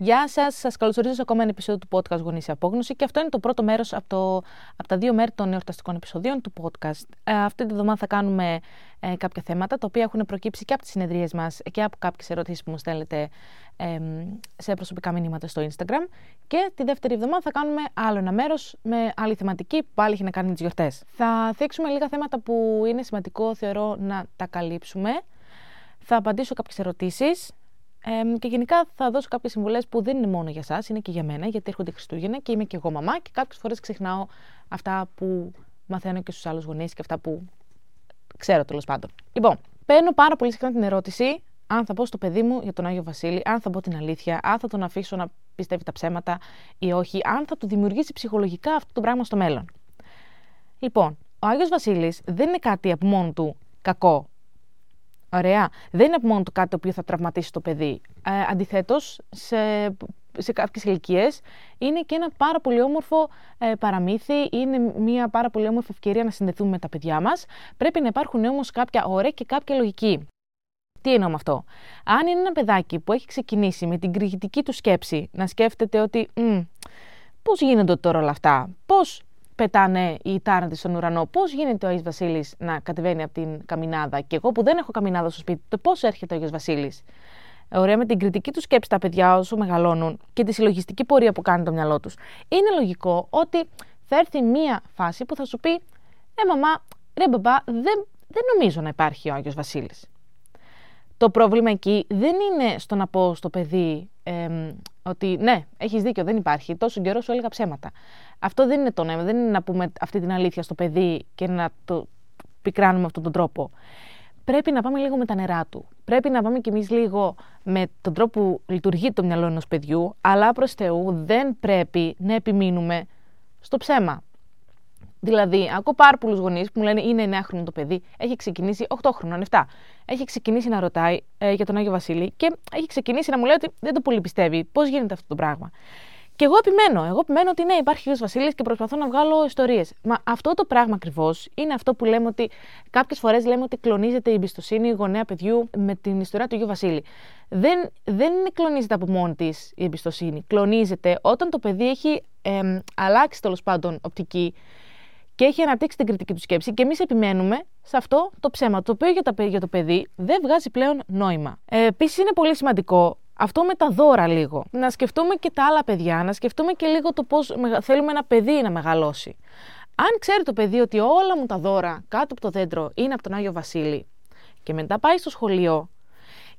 Γεια σας, σας καλωσορίζω σε ακόμα ένα επεισόδιο του podcast Γονείς σε Απόγνωση και αυτό είναι το πρώτο μέρος από, το, από τα δύο μέρη των εορταστικών επεισοδίων του podcast. Ε, αυτή τη βδομάδα θα κάνουμε ε, κάποια θέματα τα οποία έχουν προκύψει και από τις συνεδρίες μας και από κάποιες ερωτήσεις που μου στέλνετε ε, σε προσωπικά μηνύματα στο Instagram. Και τη δεύτερη εβδομάδα θα κάνουμε άλλο ένα μέρος με άλλη θεματική που πάλι έχει να κάνει με τις γιορτές. Θα θίξουμε λίγα θέματα που είναι σημαντικό θεωρώ να τα καλύψουμε. Θα απαντήσω κάποιες ερωτήσεις ε, και γενικά θα δώσω κάποιες συμβουλές που δεν είναι μόνο για εσά, είναι και για μένα, γιατί έρχονται Χριστούγεννα και είμαι και εγώ μαμά και κάποιες φορές ξεχνάω αυτά που μαθαίνω και στους άλλους γονείς και αυτά που ξέρω τέλος πάντων. Λοιπόν, παίρνω πάρα πολύ συχνά την ερώτηση αν θα πω στο παιδί μου για τον Άγιο Βασίλη, αν θα πω την αλήθεια, αν θα τον αφήσω να πιστεύει τα ψέματα ή όχι, αν θα του δημιουργήσει ψυχολογικά αυτό το πράγμα στο μέλλον. Λοιπόν, ο Άγιος Βασίλης δεν είναι κάτι από μόνο του κακό Ωραία. Δεν είναι μόνο το κάτι το οποίο θα τραυματίσει το παιδί. Ε, Αντιθέτως, σε, σε κάποιες ηλικίες είναι και ένα πάρα πολύ όμορφο ε, παραμύθι, είναι μια πάρα πολύ όμορφη ευκαιρία να συνδεθούμε με τα παιδιά μας. Πρέπει να υπάρχουν όμως κάποια όρια και κάποια λογική. Τι εννοώ με αυτό; Αν είναι ένα παιδάκι που έχει ξεκινήσει με την κριτική του σκέψη να σκέφτεται ότι πώς γίνονται τώρα όλα αυτά, πώς πετάνε οι τάραντες στον ουρανό. Πώς γίνεται ο Άγιος Βασίλης να κατεβαίνει από την καμινάδα, και εγώ που δεν έχω καμινάδα στο σπίτι, το πώς έρχεται ο Άγιος Βασίλης; Ωραία, με την κριτική του σκέψη τα παιδιά όσο μεγαλώνουν και τη συλλογιστική πορεία που κάνει το μυαλό τους. Είναι λογικό ότι θα έρθει μία φάση που θα σου πει: Ε, μαμά, ρε μπαμπά, δεν, δεν νομίζω να υπάρχει ο Άγιος Βασίλης. Το πρόβλημα εκεί δεν είναι στο να πω στο παιδί ότι ναι, έχεις δίκιο, δεν υπάρχει. Τόσο καιρό σου έλεγα ψέματα. Αυτό δεν είναι το νόημα. Δεν είναι να πούμε αυτή την αλήθεια στο παιδί και να το πικράνουμε αυτόν τον τρόπο. Πρέπει να πάμε λίγο με τα νερά του. Πρέπει να πάμε κι εμείς λίγο με τον τρόπο που λειτουργεί το μυαλό ενός παιδιού, αλλά προς Θεού δεν πρέπει να επιμείνουμε στο ψέμα. Δηλαδή, ακούω πάρα πολλούς γονείς που μου λένε είναι 9χρονο το παιδί, έχει ξεκινήσει 8 χρονών, 7. Έχει ξεκινήσει να ρωτάει ε, για τον Άγιο Βασίλη και έχει ξεκινήσει να μου λέει ότι δεν το πολύ πιστεύει. Πώς γίνεται αυτό το πράγμα; Και εγώ επιμένω. Εγώ επιμένω ότι ναι, υπάρχει ο Βασίλης και προσπαθώ να βγάλω ιστορίες. Μα αυτό το πράγμα ακριβώς είναι αυτό που λέμε ότι κάποιες φορές λέμε ότι κλονίζεται η εμπιστοσύνη γονέα παιδιού με την ιστορία του Αγίου Βασίλη. Δεν, δεν κλονίζεται από μόνη της η εμπιστοσύνη. Κλονίζεται όταν το παιδί έχει ε, αλλάξει τέλος πάντων οπτική και έχει αναπτύξει την κριτική του σκέψη και εμείς επιμένουμε σε αυτό το ψέμα, το οποίο για, για το παιδί δεν βγάζει πλέον νόημα. Ε, Επίσης, είναι πολύ σημαντικό αυτό με τα δώρα λίγο. Να σκεφτούμε και τα άλλα παιδιά, να σκεφτούμε και λίγο το πώς θέλουμε ένα παιδί να μεγαλώσει. Αν ξέρει το παιδί ότι όλα μου τα δώρα κάτω από το δέντρο είναι από τον Άγιο Βασίλη και μετά πάει στο σχολείο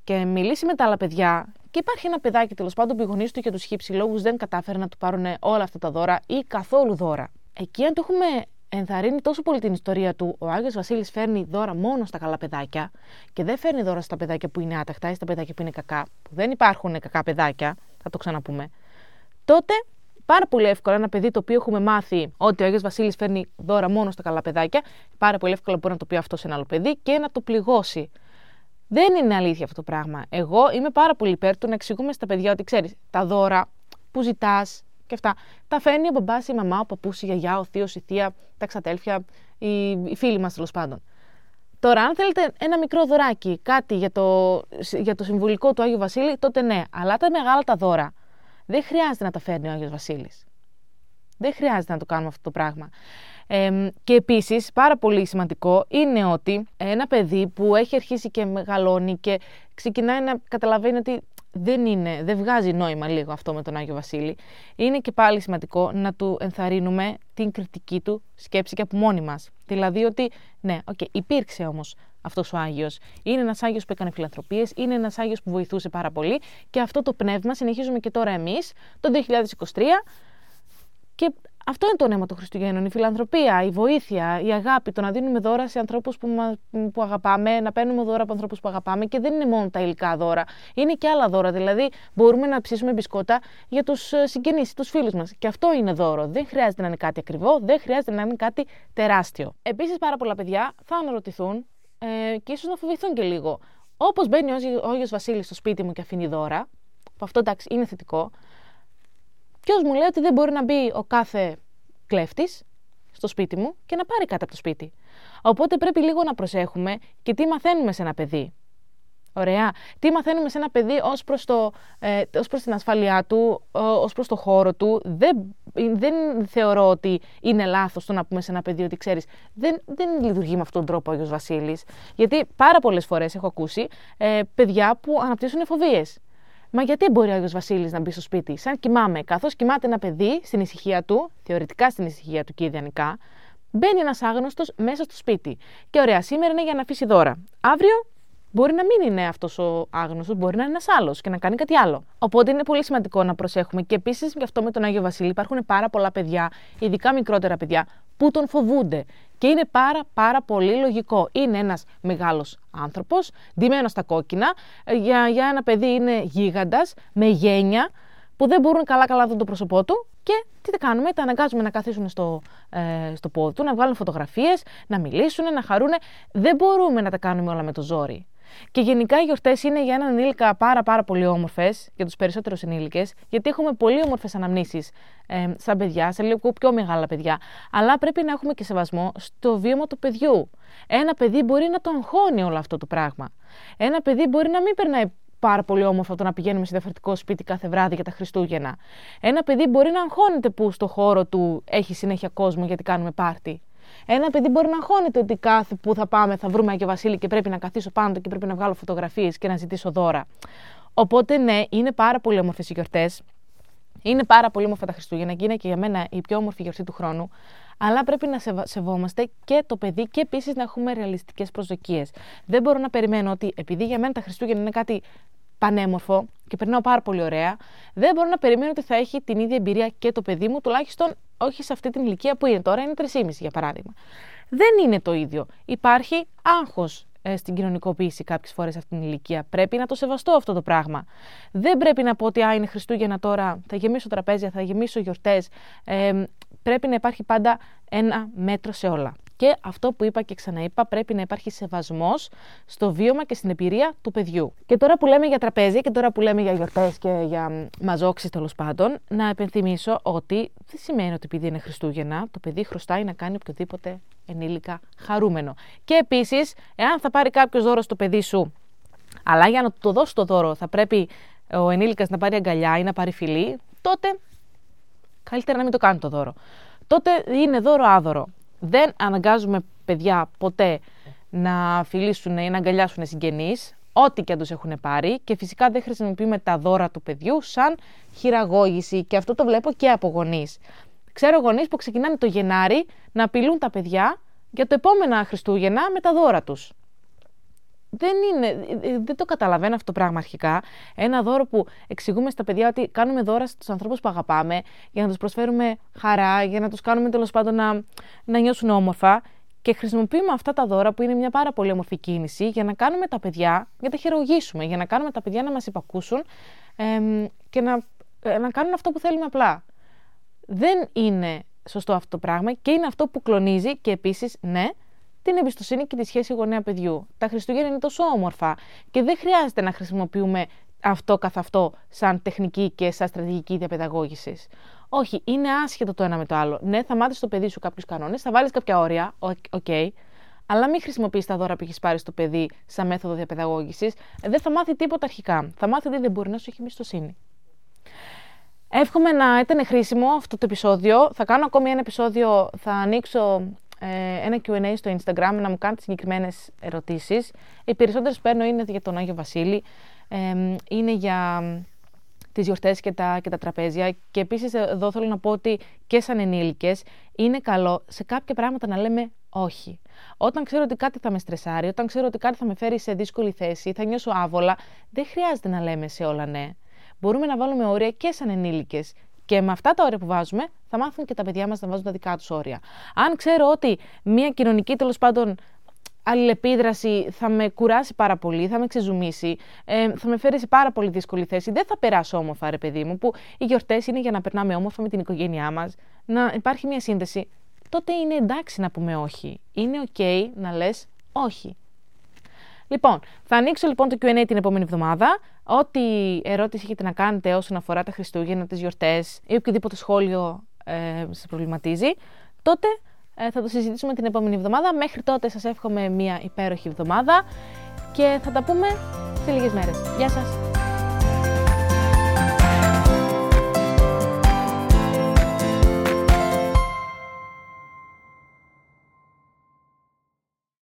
και μιλήσει με τα άλλα παιδιά και υπάρχει ένα παιδάκι τέλος πάντων που οι γονείς του για τους χύψη λόγους δεν κατάφεραν να του πάρουν όλα αυτά τα δώρα ή καθόλου δώρα. Εκεί αν το έχουμε ενθαρρύνει τόσο πολύ την ιστορία του. Ο Άγιος Βασίλης φέρνει δώρα μόνο στα καλά παιδάκια και δεν φέρνει δώρα στα παιδάκια που είναι άταχτα ή στα παιδάκια που είναι κακά, που δεν υπάρχουν κακά παιδάκια, θα το ξαναπούμε. Τότε πάρα πολύ εύκολα ένα παιδί το οποίο έχουμε μάθει ότι ο Άγιος Βασίλης φέρνει δώρα μόνο στα καλά παιδάκια, πάρα πολύ εύκολα μπορεί να το πει αυτός σε ένα άλλο παιδί και να το πληγώσει. Δεν είναι αλήθεια αυτό το πράγμα. Εγώ είμαι πάρα πολύ υπέρ του να εξηγούμε στα παιδιά ότι ξέρεις, τα δώρα που ζητάς, και αυτά. Τα φέρνει ο μπαμπάς, η μαμά, ο παππούς, η γιαγιά, ο θείος, η θεία, τα ξατέλφια, οι, οι φίλοι μας τέλος πάντων. Τώρα, αν θέλετε ένα μικρό δωράκι, κάτι για το, για το συμβολικό του Άγιο Βασίλη, τότε ναι. Αλλά τα μεγάλα τα δώρα δεν χρειάζεται να τα φέρνει ο Άγιος Βασίλης. Δεν χρειάζεται να το κάνουμε αυτό το πράγμα. Ε, και επίσης, πάρα πολύ σημαντικό είναι ότι ένα παιδί που έχει αρχίσει και μεγαλώνει και ξεκινάει να καταλαβαίνει ότι δεν, είναι, δεν βγάζει νόημα λίγο αυτό με τον Άγιο Βασίλη. Είναι και πάλι σημαντικό να του ενθαρρύνουμε την κριτική του σκέψη και από μόνοι μας. Δηλαδή ότι, ναι, okay, υπήρξε όμως αυτός ο Άγιος. Είναι ένας Άγιος που έκανε φιλανθρωπίες, είναι ένας Άγιος που βοηθούσε πάρα πολύ και αυτό το πνεύμα συνεχίζουμε και τώρα εμείς, το 2023. Και αυτό είναι το νέμα των Χριστουγέννων. Η φιλανθρωπία, η βοήθεια, η αγάπη, το να δίνουμε δώρα σε ανθρώπους που, που αγαπάμε, να παίρνουμε δώρα από ανθρώπους που αγαπάμε και δεν είναι μόνο τα υλικά δώρα. Είναι και άλλα δώρα. Δηλαδή, μπορούμε να ψήσουμε μπισκότα για τους ε, συγγενείς, τους φίλους μας. Και αυτό είναι δώρο. Δεν χρειάζεται να είναι κάτι ακριβό, δεν χρειάζεται να είναι κάτι τεράστιο. Επίσης, πάρα πολλά παιδιά θα αναρωτηθούν ε, και ίσως να φοβηθούν και λίγο. Όπως μπαίνει ο Άγιος Βασίλης στο σπίτι μου και αφήνει δώρα, που αυτό εντάξει είναι θετικό, Ποιος μου λέει ότι δεν μπορεί να μπει ο κάθε κλέφτης στο σπίτι μου και να πάρει κάτι από το σπίτι. Οπότε πρέπει λίγο να προσέχουμε και τι μαθαίνουμε σε ένα παιδί. Ωραία. Τι μαθαίνουμε σε ένα παιδί ως προς ε, προς την ασφάλειά του, ως προς το χώρο του. Δεν, δεν θεωρώ ότι είναι λάθος το να πούμε σε ένα παιδί ότι ξέρεις, δεν, δεν λειτουργεί με αυτόν τον τρόπο ο Άγιος Βασίλης. Γιατί πάρα πολλές φορές έχω ακούσει ε, παιδιά που αναπτύσσουν φοβίες. Μα γιατί μπορεί ο Άγιος Βασίλης να μπει στο σπίτι, σαν κοιμάμαι, καθώς κοιμάται ένα παιδί στην ησυχία του, θεωρητικά στην ησυχία του και ιδανικά, μπαίνει ένας άγνωστος μέσα στο σπίτι. Και ωραία, σήμερα είναι για να αφήσει δώρα. Αύριο Μπορεί να μην είναι αυτός ο άγνωστος, μπορεί να είναι ένας άλλος και να κάνει κάτι άλλο. Οπότε είναι πολύ σημαντικό να προσέχουμε. Και επίσης, γι' αυτό με τον Άγιο Βασίλη υπάρχουν πάρα πολλά παιδιά, ειδικά μικρότερα παιδιά, που τον φοβούνται. Και είναι πάρα πάρα πολύ λογικό. Είναι ένας μεγάλος άνθρωπος, ντυμένος στα κόκκινα. Ε, για, για ένα παιδί είναι γίγαντας, με γένεια, που δεν μπορούν καλά-καλά να δουν το πρόσωπό του και τι θα κάνουμε, τα αναγκάζουμε να καθίσουν στο, ε, στο πόδι του, να βγάλουν φωτογραφίες, να μιλήσουν, να χαρούν. Δεν μπορούμε να τα κάνουμε όλα με το ζόρι. Και γενικά οι γιορτές είναι για έναν ενήλικα πάρα, πάρα πολύ όμορφες, για τους περισσότερους ενήλικες, γιατί έχουμε πολύ όμορφες αναμνήσεις ε, σαν παιδιά, σε λίγο πιο μεγάλα παιδιά. Αλλά πρέπει να έχουμε και σεβασμό στο βίωμα του παιδιού. Ένα παιδί μπορεί να το αγχώνει όλο αυτό το πράγμα. Ένα παιδί μπορεί να μην περνάει πάρα πολύ όμορφο το να πηγαίνουμε σε διαφορετικό σπίτι κάθε βράδυ για τα Χριστούγεννα. Ένα παιδί μπορεί να αγχώνεται που στο χώρο του έχει συνέχεια κόσμο γιατί κάνουμε πάρτι. Ένα παιδί μπορεί να αγχώνεται ότι κάθε που θα πάμε θα βρούμε Άγιο Βασίλη και πρέπει να καθίσω πάνω του και πρέπει να βγάλω φωτογραφίες και να ζητήσω δώρα. Οπότε ναι, είναι πάρα πολύ όμορφες οι γιορτές. Είναι πάρα πολύ όμορφα τα Χριστούγεννα και είναι και για μένα η πιο όμορφη γιορτή του χρόνου. Αλλά πρέπει να σεβόμαστε και το παιδί και επίσης να έχουμε ρεαλιστικές προσδοκίες. Δεν μπορώ να περιμένω ότι επειδή για μένα τα Χριστούγεννα είναι κάτι πανέμορφο και περνάω πάρα πολύ ωραία, δεν μπορώ να περιμένω ότι θα έχει την ίδια εμπειρία και το παιδί μου, τουλάχιστον όχι σε αυτή την ηλικία που είναι τώρα, είναι 3,5 για παράδειγμα. Δεν είναι το ίδιο. Υπάρχει άγχος ε, στην κοινωνικοποίηση κάποιες φορές αυτή την ηλικία. Πρέπει να το σεβαστώ αυτό το πράγμα. Δεν πρέπει να πω ότι α, είναι Χριστούγεννα τώρα, θα γεμίσω τραπέζια, θα γεμίσω γιορτές. Ε, πρέπει να υπάρχει πάντα ένα μέτρο σε όλα. Και αυτό που είπα και ξαναείπα, πρέπει να υπάρχει σεβασμός στο βίωμα και στην εμπειρία του παιδιού. Και τώρα που λέμε για τραπέζι και τώρα που λέμε για γιορτές και για μαζόξει τέλος πάντων, να επενθυμίσω ότι δεν σημαίνει ότι επειδή είναι Χριστούγεννα, το παιδί χρωστάει να κάνει οποιοδήποτε ενήλικα χαρούμενο. Και επίσης, εάν θα πάρει κάποιος δώρο στο παιδί σου, αλλά για να το δώσει το δώρο θα πρέπει ο ενήλικας να πάρει αγκαλιά ή να πάρει φιλή, τότε καλύτερα να μην το κάνει το δώρο. Τότε είναι δώρο άδωρο δεν αναγκάζουμε παιδιά ποτέ να φιλήσουν ή να αγκαλιάσουν συγγενείς, ό,τι και αν τους έχουν πάρει. Και φυσικά δεν χρησιμοποιούμε τα δώρα του παιδιού σαν χειραγώγηση. Και αυτό το βλέπω και από γονείς. Ξέρω γονείς που ξεκινάνε το Γενάρη να απειλούν τα παιδιά για το επόμενα Χριστούγεννα με τα δώρα τους δεν, είναι, δεν το καταλαβαίνω αυτό το πράγμα αρχικά. Ένα δώρο που εξηγούμε στα παιδιά ότι κάνουμε δώρα στους ανθρώπους που αγαπάμε για να τους προσφέρουμε χαρά, για να τους κάνουμε τέλος πάντων να, να νιώσουν όμορφα. Και χρησιμοποιούμε αυτά τα δώρα που είναι μια πάρα πολύ όμορφη κίνηση για να κάνουμε τα παιδιά, για να τα χειρογήσουμε, για να κάνουμε τα παιδιά να μας υπακούσουν και να, ε, να κάνουν αυτό που θέλουμε απλά. Δεν είναι σωστό αυτό το πράγμα και είναι αυτό που κλονίζει και επίσης, ναι, την εμπιστοσύνη και τη σχέση γονέα-παιδιού. Τα Χριστούγεννα είναι τόσο όμορφα και δεν χρειάζεται να χρησιμοποιούμε αυτό καθ' αυτό σαν τεχνική και σαν στρατηγική διαπαιδαγώγηση. Όχι, είναι άσχετο το ένα με το άλλο. Ναι, θα μάθεις στο παιδί σου κάποιους κανόνες, θα βάλεις κάποια όρια, OK, okay, αλλά μην χρησιμοποιείς τα δώρα που έχεις πάρει στο παιδί σαν μέθοδο διαπαιδαγώγησης. Δεν θα μάθει τίποτα αρχικά. Θα μάθει ότι δεν μπορεί να σου έχει εμπιστοσύνη. Εύχομαι να ήταν χρήσιμο αυτό το επεισόδιο. Θα κάνω ακόμη ένα επεισόδιο, θα ανοίξω ε, ένα Q&A στο Instagram να μου κάνετε συγκεκριμένες ερωτήσεις. Οι περισσότερες που παίρνω είναι για τον Άγιο Βασίλη, είναι για τις γιορτές και τα, και τα τραπέζια και επίσης εδώ θέλω να πω ότι και σαν ενήλικες είναι καλό σε κάποια πράγματα να λέμε όχι. Όταν ξέρω ότι κάτι θα με στρεσάρει, όταν ξέρω ότι κάτι θα με φέρει σε δύσκολη θέση, θα νιώσω άβολα, δεν χρειάζεται να λέμε σε όλα ναι. Μπορούμε να βάλουμε όρια και σαν ενήλικες και με αυτά τα όρια που βάζουμε, θα μάθουν και τα παιδιά μας να βάζουν τα δικά τους όρια. Αν ξέρω ότι μια κοινωνική τέλος πάντων αλληλεπίδραση θα με κουράσει πάρα πολύ, θα με ξεζουμίσει, ε, θα με φέρει σε πάρα πολύ δύσκολη θέση. Δεν θα περάσω όμορφα, ρε παιδί μου, που οι γιορτές είναι για να περνάμε όμορφα με την οικογένειά μας, να υπάρχει μια σύνδεση. Τότε είναι εντάξει να πούμε όχι. Είναι OK να λες όχι. Λοιπόν, θα ανοίξω λοιπόν το QA την επόμενη εβδομάδα. Ό,τι ερώτηση έχετε να κάνετε όσον αφορά τα Χριστούγεννα, τις γιορτές ή οποιοδήποτε σχόλιο ε, σας προβληματίζει, τότε ε, θα το συζητήσουμε την επόμενη εβδομάδα. Μέχρι τότε σας εύχομαι μια υπέροχη εβδομάδα και θα τα πούμε σε λίγες μέρες. Γεια σας!